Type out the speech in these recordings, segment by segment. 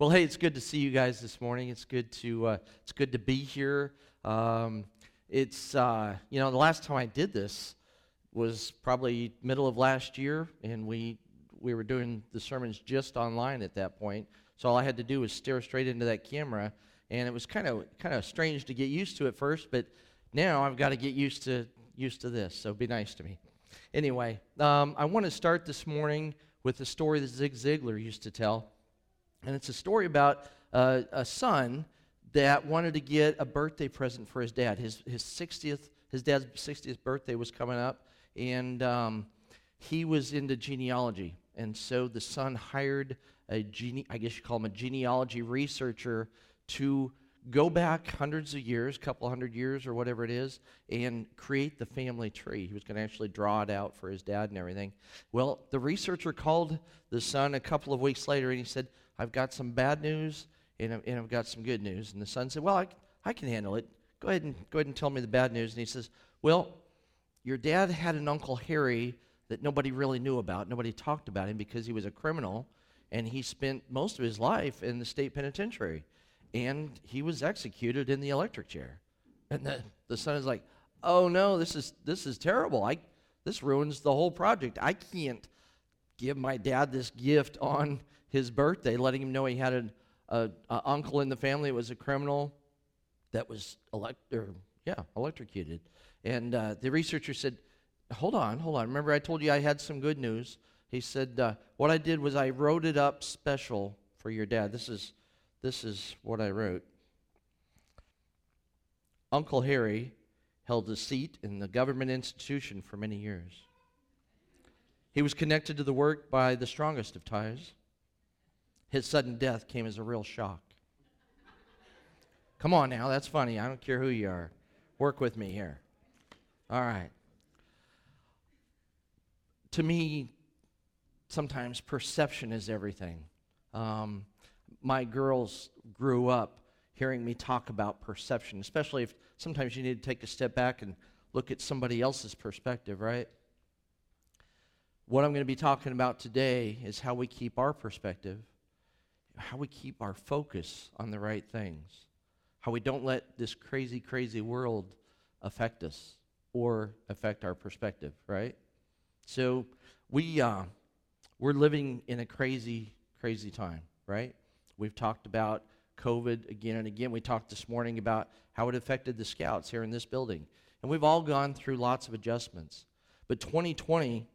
Well, hey, it's good to see you guys this morning. It's good to uh, it's good to be here. Um, it's uh, you know the last time I did this was probably middle of last year, and we we were doing the sermons just online at that point. So all I had to do was stare straight into that camera, and it was kind of kind of strange to get used to at first, but now I've got to get used to used to this. So be nice to me. Anyway, um, I want to start this morning with a story that Zig Ziglar used to tell. And it's a story about uh, a son that wanted to get a birthday present for his dad. His, his 60th, his dad's 60th birthday was coming up, and um, he was into genealogy. And so the son hired a gene, I guess you call him a genealogy researcher to go back hundreds of years, couple hundred years or whatever it is, and create the family tree. He was going to actually draw it out for his dad and everything. Well, the researcher called the son a couple of weeks later and he said, I've got some bad news and, and I've got some good news. And the son said, Well, I, I can handle it. Go ahead and go ahead and tell me the bad news. And he says, Well, your dad had an uncle Harry that nobody really knew about. Nobody talked about him because he was a criminal and he spent most of his life in the state penitentiary and he was executed in the electric chair. And the, the son is like, oh no, this is this is terrible. I this ruins the whole project. I can't give my dad this gift on his birthday, letting him know he had an a, a uncle in the family that was a criminal that was elect or yeah electrocuted. And uh, the researcher said, hold on, hold on. Remember I told you I had some good news. He said, uh, what I did was I wrote it up special for your dad. This is this is what I wrote. Uncle Harry held a seat in the government institution for many years. He was connected to the work by the strongest of ties. His sudden death came as a real shock. Come on now, that's funny. I don't care who you are. Work with me here. All right. To me, sometimes perception is everything. Um, my girls grew up hearing me talk about perception, especially if sometimes you need to take a step back and look at somebody else's perspective, right? What I'm going to be talking about today is how we keep our perspective, how we keep our focus on the right things, how we don't let this crazy, crazy world affect us or affect our perspective, right? So we uh, we're living in a crazy, crazy time, right? We've talked about COVID again and again. We talked this morning about how it affected the scouts here in this building. And we've all gone through lots of adjustments. But 2020,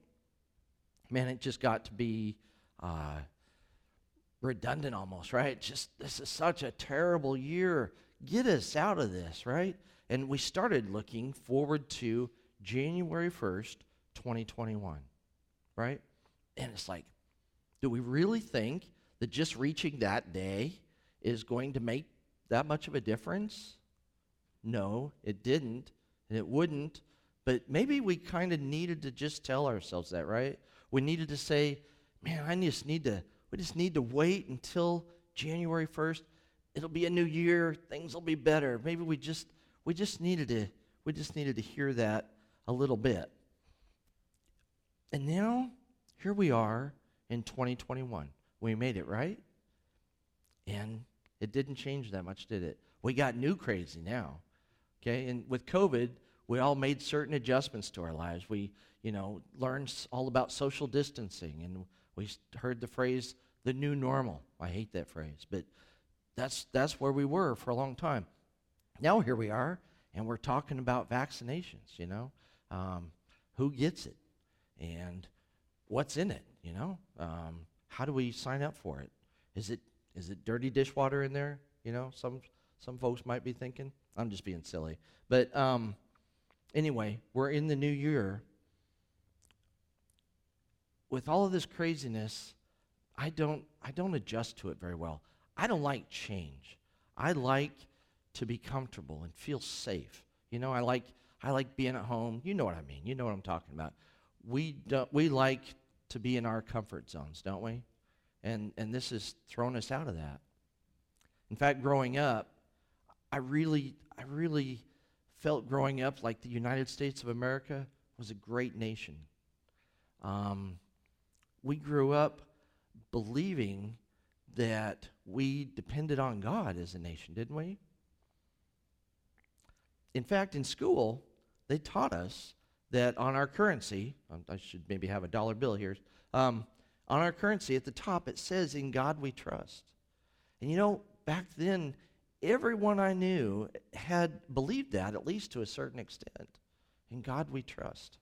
man, it just got to be uh, redundant almost, right? Just this is such a terrible year. Get us out of this, right? And we started looking forward to January 1st, 2021, right? And it's like, do we really think that just reaching that day is going to make that much of a difference? No, it didn't, and it wouldn't. But maybe we kind of needed to just tell ourselves that, right? We needed to say, man, I just need to, we just need to wait until January 1st. It'll be a new year, things will be better. Maybe we just, we just needed to, we just needed to hear that a little bit. And now, here we are in 2021 we made it, right? And it didn't change that much, did it? We got new crazy now. Okay? And with COVID, we all made certain adjustments to our lives. We, you know, learned all about social distancing and we heard the phrase the new normal. I hate that phrase, but that's that's where we were for a long time. Now here we are, and we're talking about vaccinations. You know, um, who gets it, and what's in it. You know, um, how do we sign up for it? Is it is it dirty dishwater in there? You know, some some folks might be thinking. I'm just being silly. But um, anyway, we're in the new year. With all of this craziness, I don't I don't adjust to it very well. I don't like change. I like to be comfortable and feel safe. You know, I like I like being at home. You know what I mean. You know what I'm talking about. We don't we like to be in our comfort zones, don't we? And, and this has thrown us out of that. In fact, growing up, I really, I really felt growing up like the United States of America was a great nation. Um, we grew up believing that we depended on God as a nation, didn't we? In fact, in school, they taught us that on our currency, um, I should maybe have a dollar bill here, um, on our currency at the top it says, In God we trust. And you know, back then, everyone I knew had believed that, at least to a certain extent. In God we trust.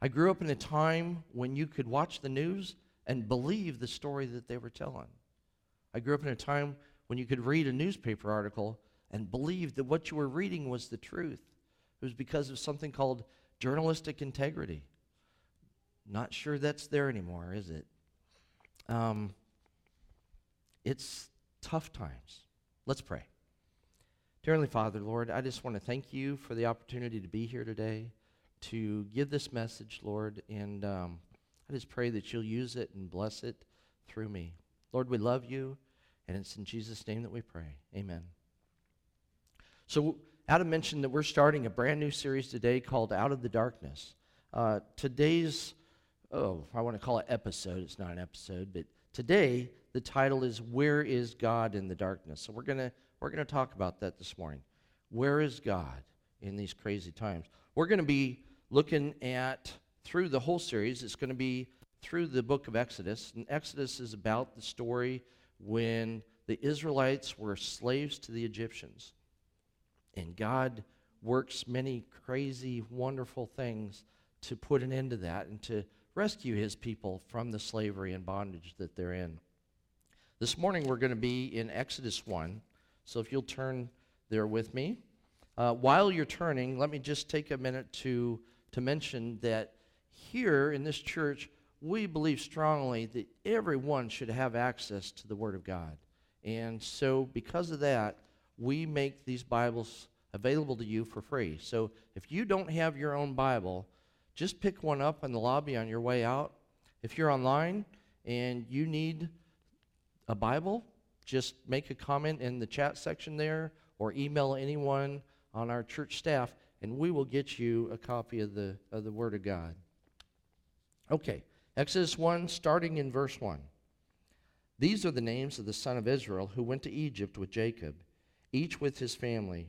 I grew up in a time when you could watch the news and believe the story that they were telling. I grew up in a time when you could read a newspaper article and believe that what you were reading was the truth. It was because of something called journalistic integrity. Not sure that's there anymore, is it? Um, it's tough times. Let's pray. Dear Heavenly Father, Lord, I just want to thank you for the opportunity to be here today, to give this message, Lord, and um, I just pray that you'll use it and bless it through me. Lord, we love you, and it's in Jesus' name that we pray. Amen. So, Adam mentioned that we're starting a brand new series today called Out of the Darkness. Uh, today's, oh, I want to call it episode. It's not an episode, but today the title is Where is God in the Darkness? So, we're going to we're going to talk about that this morning. Where is God in these crazy times? We're going to be looking at, through the whole series, it's going to be through the book of Exodus. And Exodus is about the story when the Israelites were slaves to the Egyptians. And God works many crazy, wonderful things to put an end to that and to rescue his people from the slavery and bondage that they're in. This morning we're going to be in Exodus 1. So if you'll turn there with me. Uh, while you're turning, let me just take a minute to, to mention that here in this church, we believe strongly that everyone should have access to the Word of God. And so, because of that, we make these Bibles available to you for free. So, if you don't have your own Bible, just pick one up in the lobby on your way out. If you're online and you need a Bible, just make a comment in the chat section there or email anyone on our church staff and we will get you a copy of the, of the Word of God. Okay, Exodus 1, starting in verse 1. These are the names of the son of Israel who went to Egypt with Jacob, each with his family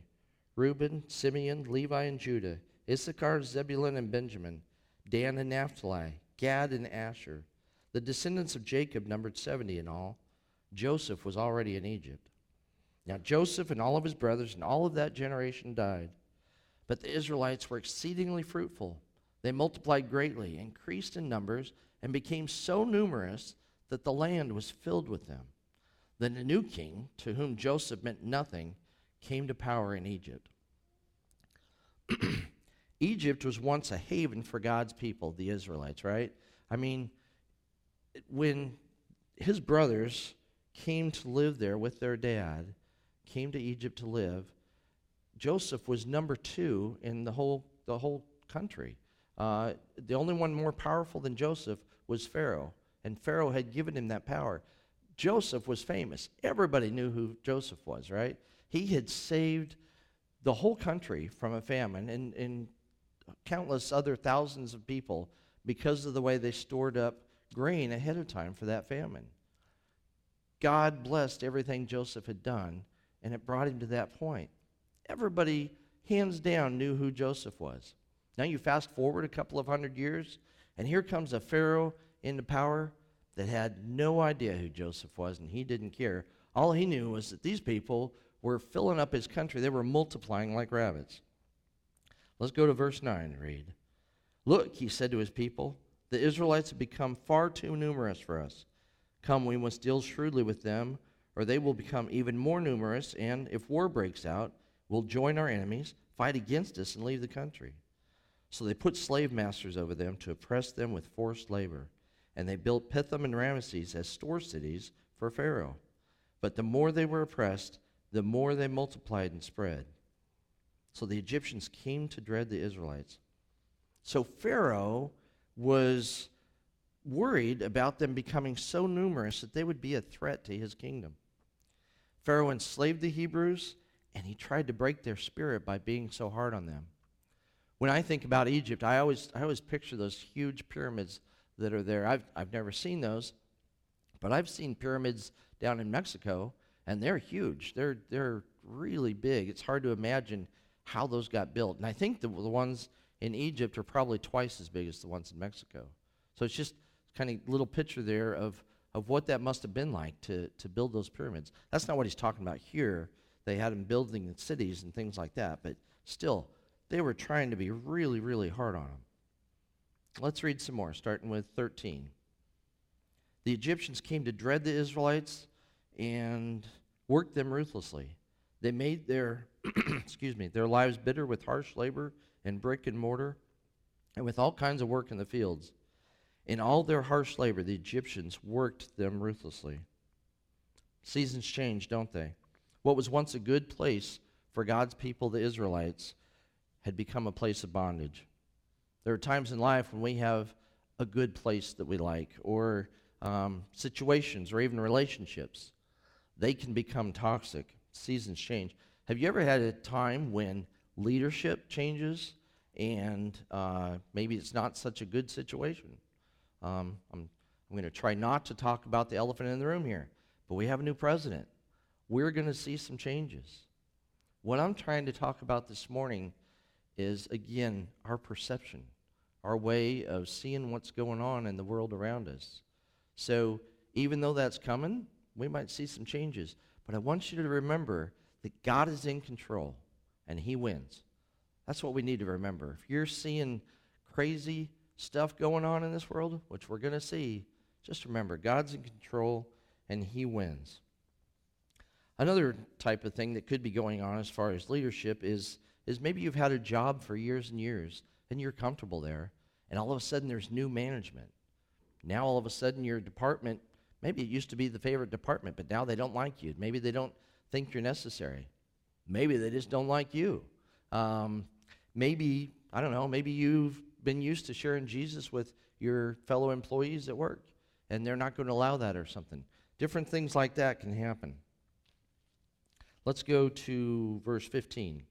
Reuben, Simeon, Levi, and Judah, Issachar, Zebulun, and Benjamin, Dan and Naphtali, Gad and Asher. The descendants of Jacob numbered 70 in all. Joseph was already in Egypt. Now, Joseph and all of his brothers and all of that generation died. But the Israelites were exceedingly fruitful. They multiplied greatly, increased in numbers, and became so numerous that the land was filled with them. Then a new king, to whom Joseph meant nothing, came to power in Egypt. Egypt was once a haven for God's people, the Israelites, right? I mean, when his brothers came to live there with their dad, came to Egypt to live, Joseph was number two in the whole, the whole country. Uh, the only one more powerful than Joseph was Pharaoh, and Pharaoh had given him that power. Joseph was famous. Everybody knew who Joseph was, right? He had saved the whole country from a famine and, and countless other thousands of people because of the way they stored up grain ahead of time for that famine. God blessed everything Joseph had done, and it brought him to that point. Everybody, hands down, knew who Joseph was. Now you fast forward a couple of hundred years, and here comes a Pharaoh into power that had no idea who Joseph was, and he didn't care. All he knew was that these people were filling up his country, they were multiplying like rabbits. Let's go to verse 9 and read. Look, he said to his people, the Israelites have become far too numerous for us. Come, we must deal shrewdly with them, or they will become even more numerous, and if war breaks out, will join our enemies, fight against us, and leave the country. So they put slave masters over them to oppress them with forced labor. And they built Pithom and Ramesses as store cities for Pharaoh. But the more they were oppressed, the more they multiplied and spread. So the Egyptians came to dread the Israelites. So Pharaoh was worried about them becoming so numerous that they would be a threat to his kingdom. Pharaoh enslaved the Hebrews, and he tried to break their spirit by being so hard on them. When I think about Egypt, I always, I always picture those huge pyramids that are there. I've, I've never seen those, but I've seen pyramids down in Mexico, and they're huge. They're, they're really big. It's hard to imagine how those got built. And I think the, the ones in Egypt are probably twice as big as the ones in Mexico. So it's just kind of little picture there of, of what that must have been like to, to build those pyramids. That's not what he's talking about here. They had them building cities and things like that, but still, they were trying to be really, really hard on them. Let's read some more, starting with 13. The Egyptians came to dread the Israelites and worked them ruthlessly. They made their excuse me, their lives bitter with harsh labor and brick and mortar and with all kinds of work in the fields. In all their harsh labor, the Egyptians worked them ruthlessly. Seasons change, don't they? What was once a good place for God's people, the Israelites, had become a place of bondage. There are times in life when we have a good place that we like, or um, situations, or even relationships. They can become toxic. Seasons change. Have you ever had a time when leadership changes and uh, maybe it's not such a good situation? Um, I'm, I'm going to try not to talk about the elephant in the room here, but we have a new president. We're going to see some changes. What I'm trying to talk about this morning is, again, our perception, our way of seeing what's going on in the world around us. So, even though that's coming, we might see some changes. But I want you to remember that God is in control and He wins. That's what we need to remember. If you're seeing crazy stuff going on in this world, which we're going to see, just remember God's in control and He wins. Another type of thing that could be going on as far as leadership is, is maybe you've had a job for years and years and you're comfortable there, and all of a sudden there's new management. Now all of a sudden your department, maybe it used to be the favorite department, but now they don't like you. Maybe they don't think you're necessary. Maybe they just don't like you. Um, maybe, I don't know, maybe you've been used to sharing Jesus with your fellow employees at work, and they're not going to allow that or something. Different things like that can happen. Let's go to verse 15.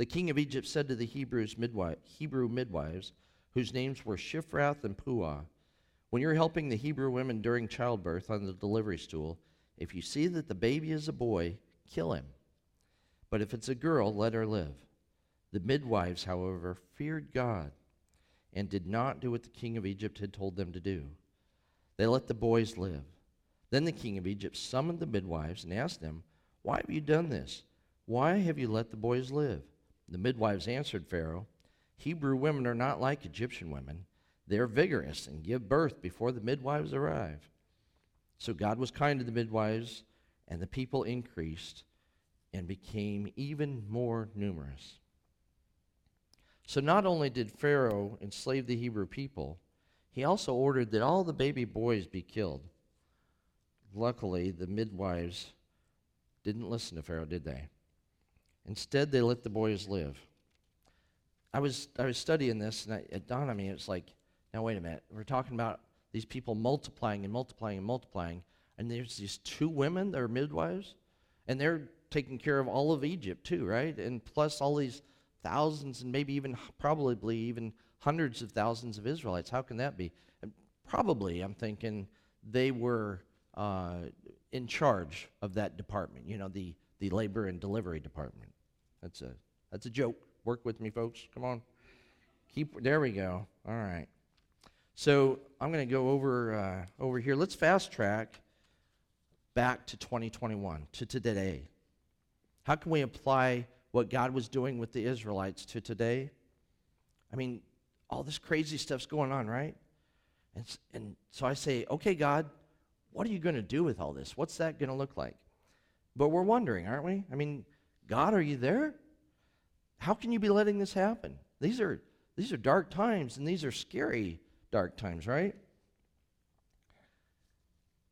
The king of Egypt said to the Hebrews midwife, Hebrew midwives, whose names were Shiphrah and Puah, When you're helping the Hebrew women during childbirth on the delivery stool, if you see that the baby is a boy, kill him. But if it's a girl, let her live. The midwives, however, feared God and did not do what the king of Egypt had told them to do. They let the boys live. Then the king of Egypt summoned the midwives and asked them, Why have you done this? Why have you let the boys live? The midwives answered Pharaoh, Hebrew women are not like Egyptian women. They are vigorous and give birth before the midwives arrive. So God was kind to the midwives, and the people increased and became even more numerous. So not only did Pharaoh enslave the Hebrew people, he also ordered that all the baby boys be killed. Luckily, the midwives didn't listen to Pharaoh, did they? Instead, they let the boys live. I was, I was studying this, and I, it dawned on me, it's like, now wait a minute. We're talking about these people multiplying and multiplying and multiplying, and there's these two women that are midwives, and they're taking care of all of Egypt too, right? And plus all these thousands and maybe even probably even hundreds of thousands of Israelites. How can that be? And probably, I'm thinking they were uh, in charge of that department. You know, the the labor and delivery department. That's a that's a joke. Work with me, folks. Come on. Keep there. We go. All right. So I'm going to go over uh, over here. Let's fast track back to 2021 to today. How can we apply what God was doing with the Israelites to today? I mean, all this crazy stuff's going on, right? And, and so I say, okay, God, what are you going to do with all this? What's that going to look like? But we're wondering, aren't we? I mean, God, are you there? How can you be letting this happen? These are these are dark times and these are scary dark times, right?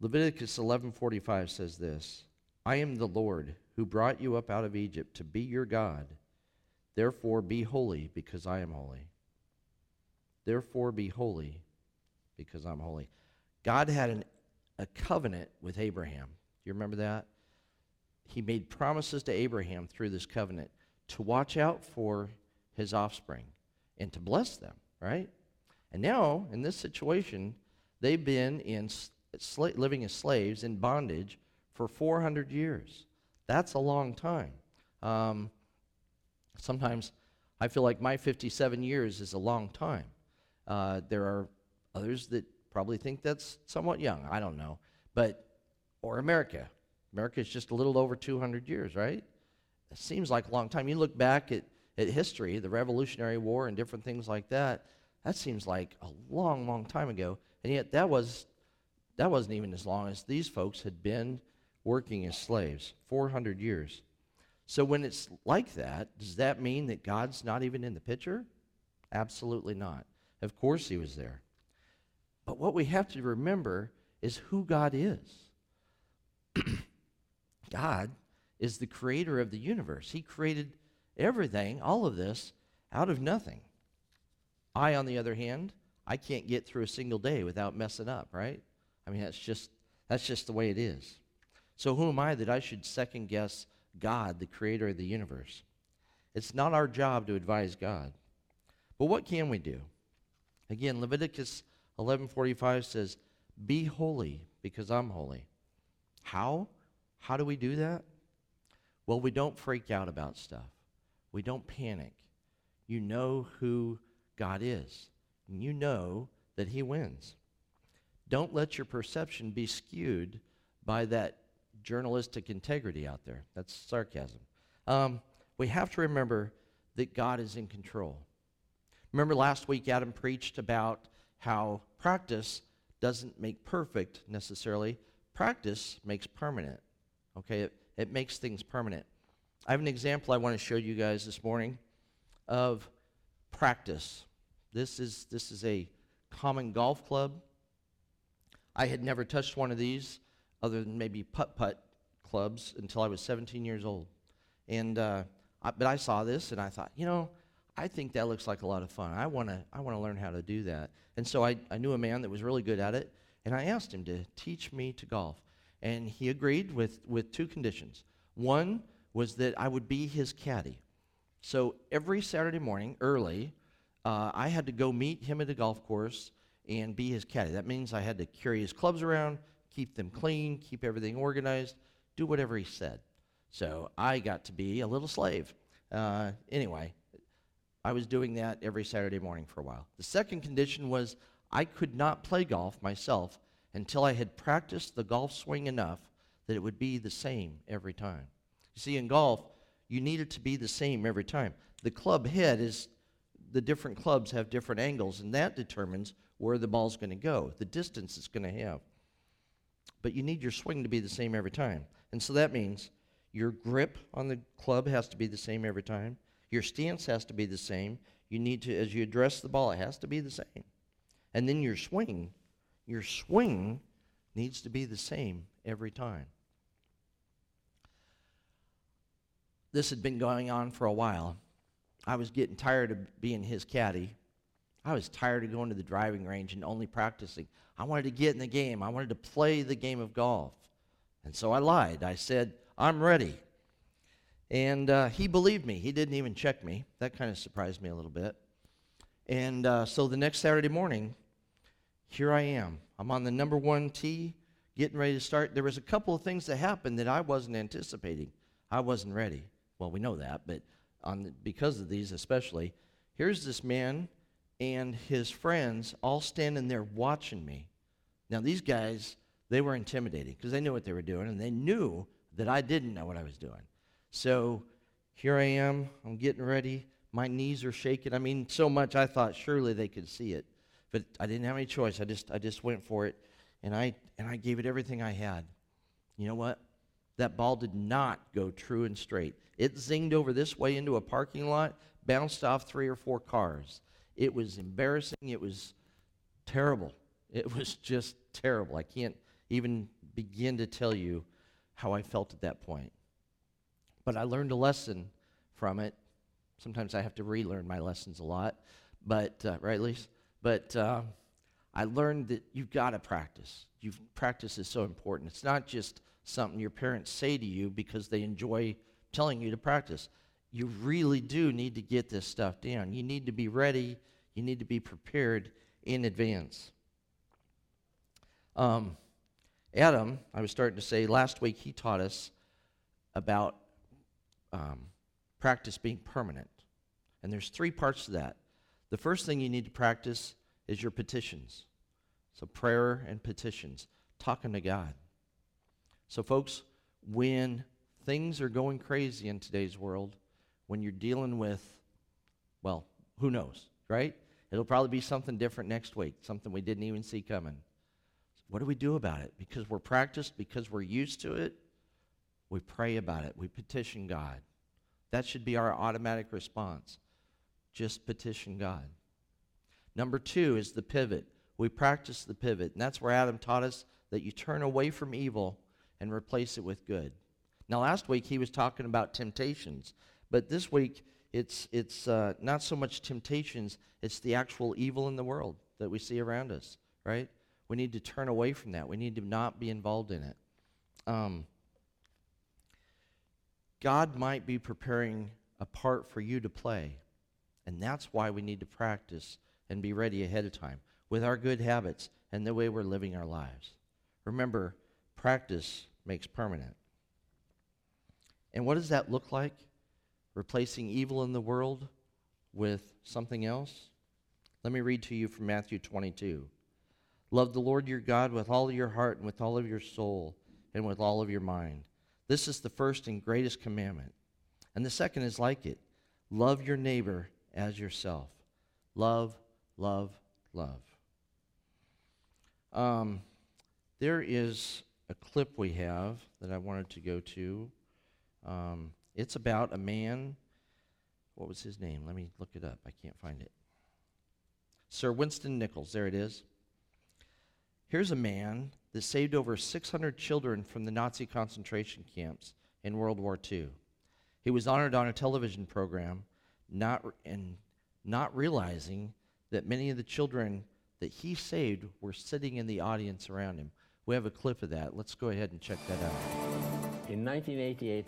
Leviticus 11:45 says this, I am the Lord who brought you up out of Egypt to be your God. Therefore be holy because I am holy. Therefore be holy because I'm holy. God had an, a covenant with Abraham. Do you remember that? He made promises to Abraham through this covenant to watch out for his offspring and to bless them, right? And now, in this situation, they've been in living as slaves in bondage for 400 years. That's a long time. Um, sometimes I feel like my 57 years is a long time. Uh, there are others that probably think that's somewhat young. I don't know. But, or America. America is just a little over 200 years, right? It seems like a long time. You look back at, at history, the Revolutionary War, and different things like that, that seems like a long, long time ago. And yet, that, was, that wasn't even as long as these folks had been working as slaves 400 years. So, when it's like that, does that mean that God's not even in the picture? Absolutely not. Of course, He was there. But what we have to remember is who God is. God is the creator of the universe. He created everything, all of this, out of nothing. I, on the other hand, I can't get through a single day without messing up, right? I mean, that's just that's just the way it is. So who am I that I should second guess God, the creator of the universe? It's not our job to advise God. But what can we do? Again, Leviticus 11:45 says, "Be holy because I'm holy." How? How do we do that? Well, we don't freak out about stuff. We don't panic. You know who God is. And you know that he wins. Don't let your perception be skewed by that journalistic integrity out there. That's sarcasm. Um, we have to remember that God is in control. Remember last week, Adam preached about how practice doesn't make perfect necessarily, practice makes permanent. Okay, it, it makes things permanent. I have an example I want to show you guys this morning of practice. This is, this is a common golf club. I had never touched one of these other than maybe putt putt clubs until I was 17 years old. And, uh, I, but I saw this and I thought, you know, I think that looks like a lot of fun. I want to I wanna learn how to do that. And so I, I knew a man that was really good at it, and I asked him to teach me to golf. And he agreed with, with two conditions. One was that I would be his caddy. So every Saturday morning, early, uh, I had to go meet him at the golf course and be his caddy. That means I had to carry his clubs around, keep them clean, keep everything organized, do whatever he said. So I got to be a little slave. Uh, anyway, I was doing that every Saturday morning for a while. The second condition was I could not play golf myself until I had practiced the golf swing enough that it would be the same every time. You see, in golf, you need it to be the same every time. The club head is, the different clubs have different angles, and that determines where the ball's going to go, the distance it's going to have. But you need your swing to be the same every time. And so that means your grip on the club has to be the same every time. Your stance has to be the same. You need to, as you address the ball, it has to be the same. And then your swing your swing needs to be the same every time. This had been going on for a while. I was getting tired of being his caddy. I was tired of going to the driving range and only practicing. I wanted to get in the game. I wanted to play the game of golf. And so I lied. I said, I'm ready. And uh, he believed me. He didn't even check me. That kind of surprised me a little bit. And uh, so the next Saturday morning, here I am. I'm on the number one tee, getting ready to start. There was a couple of things that happened that I wasn't anticipating. I wasn't ready. Well, we know that, but on the, because of these especially, here's this man and his friends all standing there watching me. Now, these guys, they were intimidating because they knew what they were doing and they knew that I didn't know what I was doing. So here I am. I'm getting ready. My knees are shaking. I mean, so much I thought surely they could see it. But I didn't have any choice. I just I just went for it, and I and I gave it everything I had. You know what? That ball did not go true and straight. It zinged over this way into a parking lot, bounced off three or four cars. It was embarrassing. It was terrible. It was just terrible. I can't even begin to tell you how I felt at that point. But I learned a lesson from it. Sometimes I have to relearn my lessons a lot. But, uh, right, Lise? But uh, I learned that you've got to practice. You've, practice is so important. It's not just something your parents say to you because they enjoy telling you to practice. You really do need to get this stuff down. You need to be ready. You need to be prepared in advance. Um, Adam, I was starting to say last week, he taught us about um, practice being permanent. And there's three parts to that. The first thing you need to practice is your petitions. So, prayer and petitions, talking to God. So, folks, when things are going crazy in today's world, when you're dealing with, well, who knows, right? It'll probably be something different next week, something we didn't even see coming. What do we do about it? Because we're practiced, because we're used to it, we pray about it, we petition God. That should be our automatic response. Just petition God. Number two is the pivot. We practice the pivot, and that's where Adam taught us that you turn away from evil and replace it with good. Now, last week he was talking about temptations, but this week it's, it's uh, not so much temptations, it's the actual evil in the world that we see around us, right? We need to turn away from that. We need to not be involved in it. Um, God might be preparing a part for you to play, and that's why we need to practice and be ready ahead of time with our good habits and the way we're living our lives. Remember, practice makes permanent. And what does that look like? Replacing evil in the world with something else? Let me read to you from Matthew 22. Love the Lord your God with all of your heart and with all of your soul and with all of your mind. This is the first and greatest commandment. And the second is like it love your neighbor as yourself. Love, love, love. Um, there is a clip we have that I wanted to go to. Um, it's about a man. What was his name? Let me look it up. I can't find it. Sir Winston Nichols. There it is. Here's a man that saved over 600 children from the Nazi concentration camps in World War II. He was honored on a television program, not and not realizing that many of the children that he saved were sitting in the audience around him. We have a clip of that. Let's go ahead and check that out. In 1988,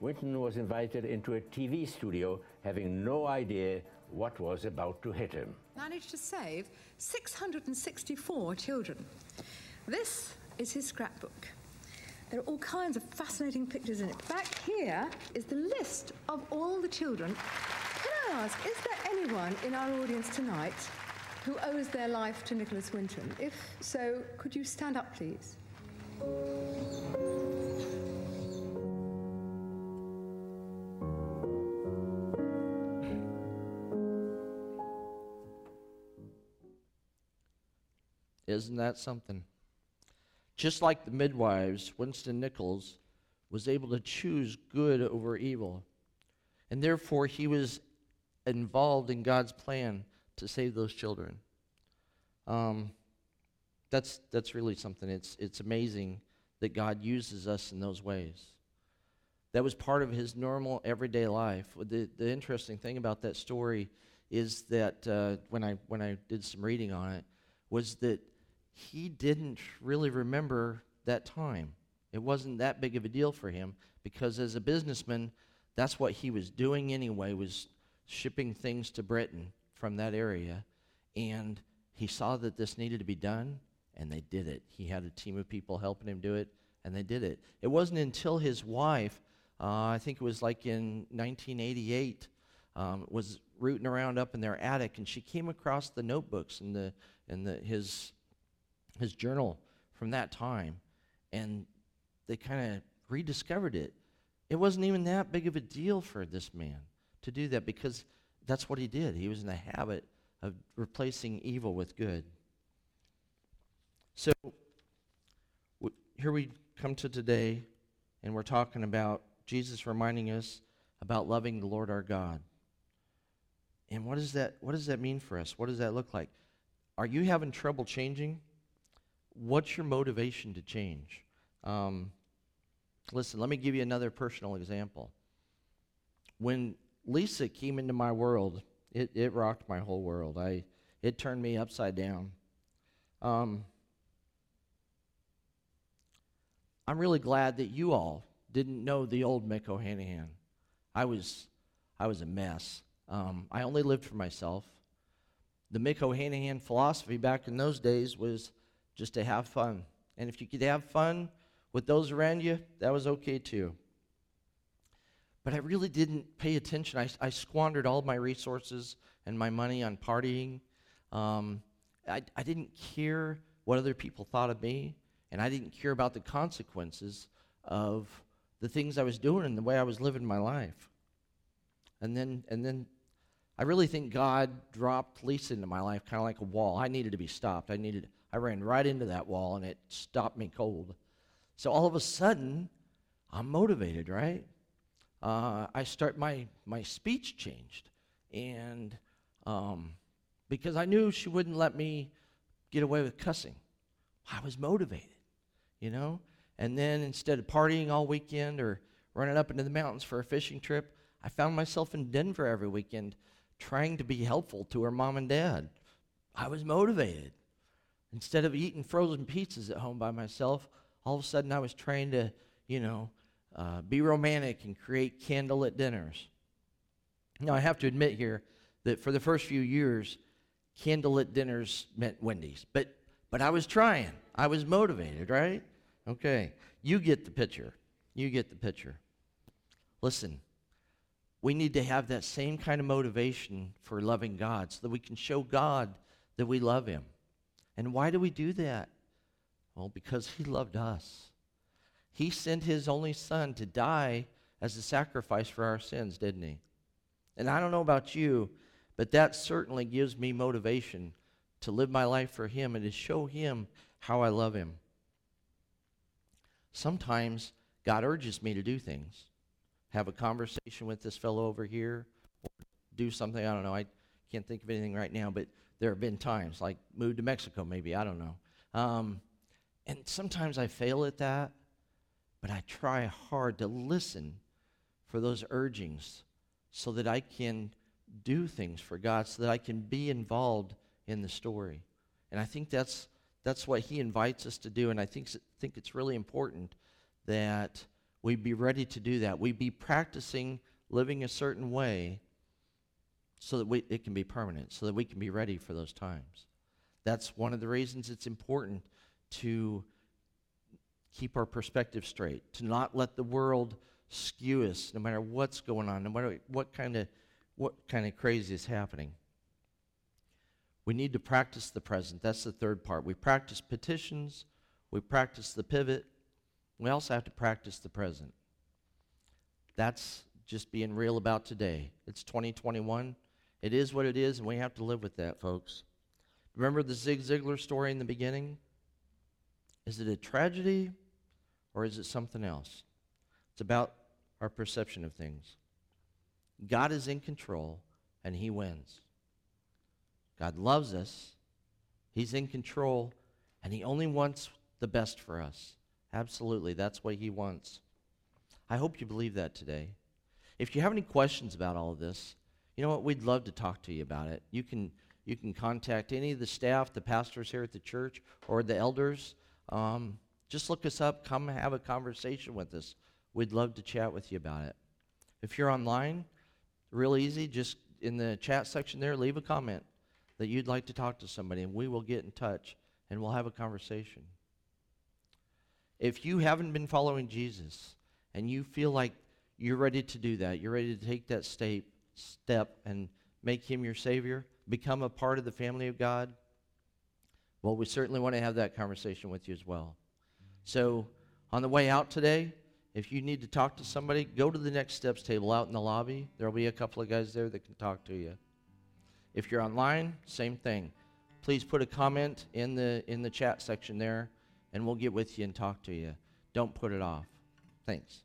Winton was invited into a TV studio having no idea what was about to hit him. Managed to save 664 children. This is his scrapbook. There are all kinds of fascinating pictures in it. Back here is the list of all the children. I ask, is there anyone in our audience tonight who owes their life to Nicholas Winton? If so, could you stand up, please? Isn't that something? Just like the midwives, Winston Nichols was able to choose good over evil. And therefore, he was involved in God's plan to save those children. Um, that's, that's really something. It's, it's amazing that God uses us in those ways. That was part of his normal everyday life. The, the interesting thing about that story is that uh, when, I, when I did some reading on it, was that he didn't really remember that time. It wasn't that big of a deal for him because as a businessman, that's what he was doing anyway, was shipping things to Britain from that area. And he saw that this needed to be done, and they did it. He had a team of people helping him do it, and they did it. It wasn't until his wife, uh, I think it was like in 1988, um, was rooting around up in their attic, and she came across the notebooks and the and the his his journal from that time, and they kind of rediscovered it. It wasn't even that big of a deal for this man to do that because that's what he did. He was in the habit of replacing evil with good. So w- here we come to today, and we're talking about Jesus reminding us about loving the Lord our God. And what does that what does that mean for us? What does that look like? Are you having trouble changing? what's your motivation to change? Um, listen, let me give you another personal example. When Lisa came into my world, it, it rocked my whole world. I, it turned me upside down. Um, I'm really glad that you all didn't know the old Mick O'Hanahan. I was, I was a mess. Um, I only lived for myself. The Mick O'Hanahan philosophy back in those days was just to have fun And if you could have fun with those around you, that was okay too. But I really didn't pay attention. I, I squandered all my resources and my money on partying. Um, I, I didn't care what other people thought of me, and I didn't care about the consequences of the things I was doing and the way I was living my life. And then, and then I really think God dropped Lisa into my life kind of like a wall. I needed to be stopped. I needed, I ran right into that wall and it stopped me cold. So all of a sudden, I'm motivated, right? Uh, I start my my speech changed, and um, because I knew she wouldn't let me get away with cussing, I was motivated, you know. And then instead of partying all weekend or running up into the mountains for a fishing trip, I found myself in Denver every weekend trying to be helpful to her mom and dad. I was motivated. Instead of eating frozen pizzas at home by myself, all of a sudden I was trying to, you know, uh, be romantic and create candlelit dinners. Now, I have to admit here that for the first few years, candlelit dinners meant Wendy's. But, but I was trying. I was motivated, right? Okay. You get the picture. You get the picture. Listen, we need to have that same kind of motivation for loving God so that we can show God that we love Him. And why do we do that? Well, because He loved us. He sent His only Son to die as a sacrifice for our sins, didn't He? And I don't know about you, but that certainly gives me motivation to live my life for Him and to show Him how I love Him. Sometimes God urges me to do things have a conversation with this fellow over here, or do something. I don't know. I can't think of anything right now, but there have been times, like move to Mexico, maybe. I don't know. Um, and sometimes I fail at that, but I try hard to listen for those urgings so that I can do things for God, so that I can be involved in the story. And I think that's, that's what He invites us to do, and I think, think it's really important that we be ready to do that. We be practicing living a certain way so that we, it can be permanent, so that we can be ready for those times. That's one of the reasons it's important to keep our perspective straight, to not let the world skew us no matter what's going on, no matter what kind of what kind of crazy is happening. We need to practice the present. That's the third part. We practice petitions, we practice the pivot, we also have to practice the present. That's just being real about today. It's 2021. It is what it is, and we have to live with that, folks. Remember the Zig Ziglar story in the beginning? Is it a tragedy or is it something else? It's about our perception of things. God is in control and he wins. God loves us. He's in control and he only wants the best for us. Absolutely. That's what he wants. I hope you believe that today. If you have any questions about all of this, you know what? We'd love to talk to you about it. You can, you can contact any of the staff, the pastors here at the church, or the elders. Um, just look us up. Come have a conversation with us. We'd love to chat with you about it. If you're online, real easy. Just in the chat section there, leave a comment that you'd like to talk to somebody, and we will get in touch and we'll have a conversation. If you haven't been following Jesus and you feel like you're ready to do that, you're ready to take that step, step and make him your Savior, become a part of the family of God, well, we certainly want to have that conversation with you as well. So, on the way out today, if you need to talk to somebody, go to the next steps table out in the lobby. There'll be a couple of guys there that can talk to you. If you're online, same thing. Please put a comment in the in the chat section there and we'll get with you and talk to you. Don't put it off. Thanks.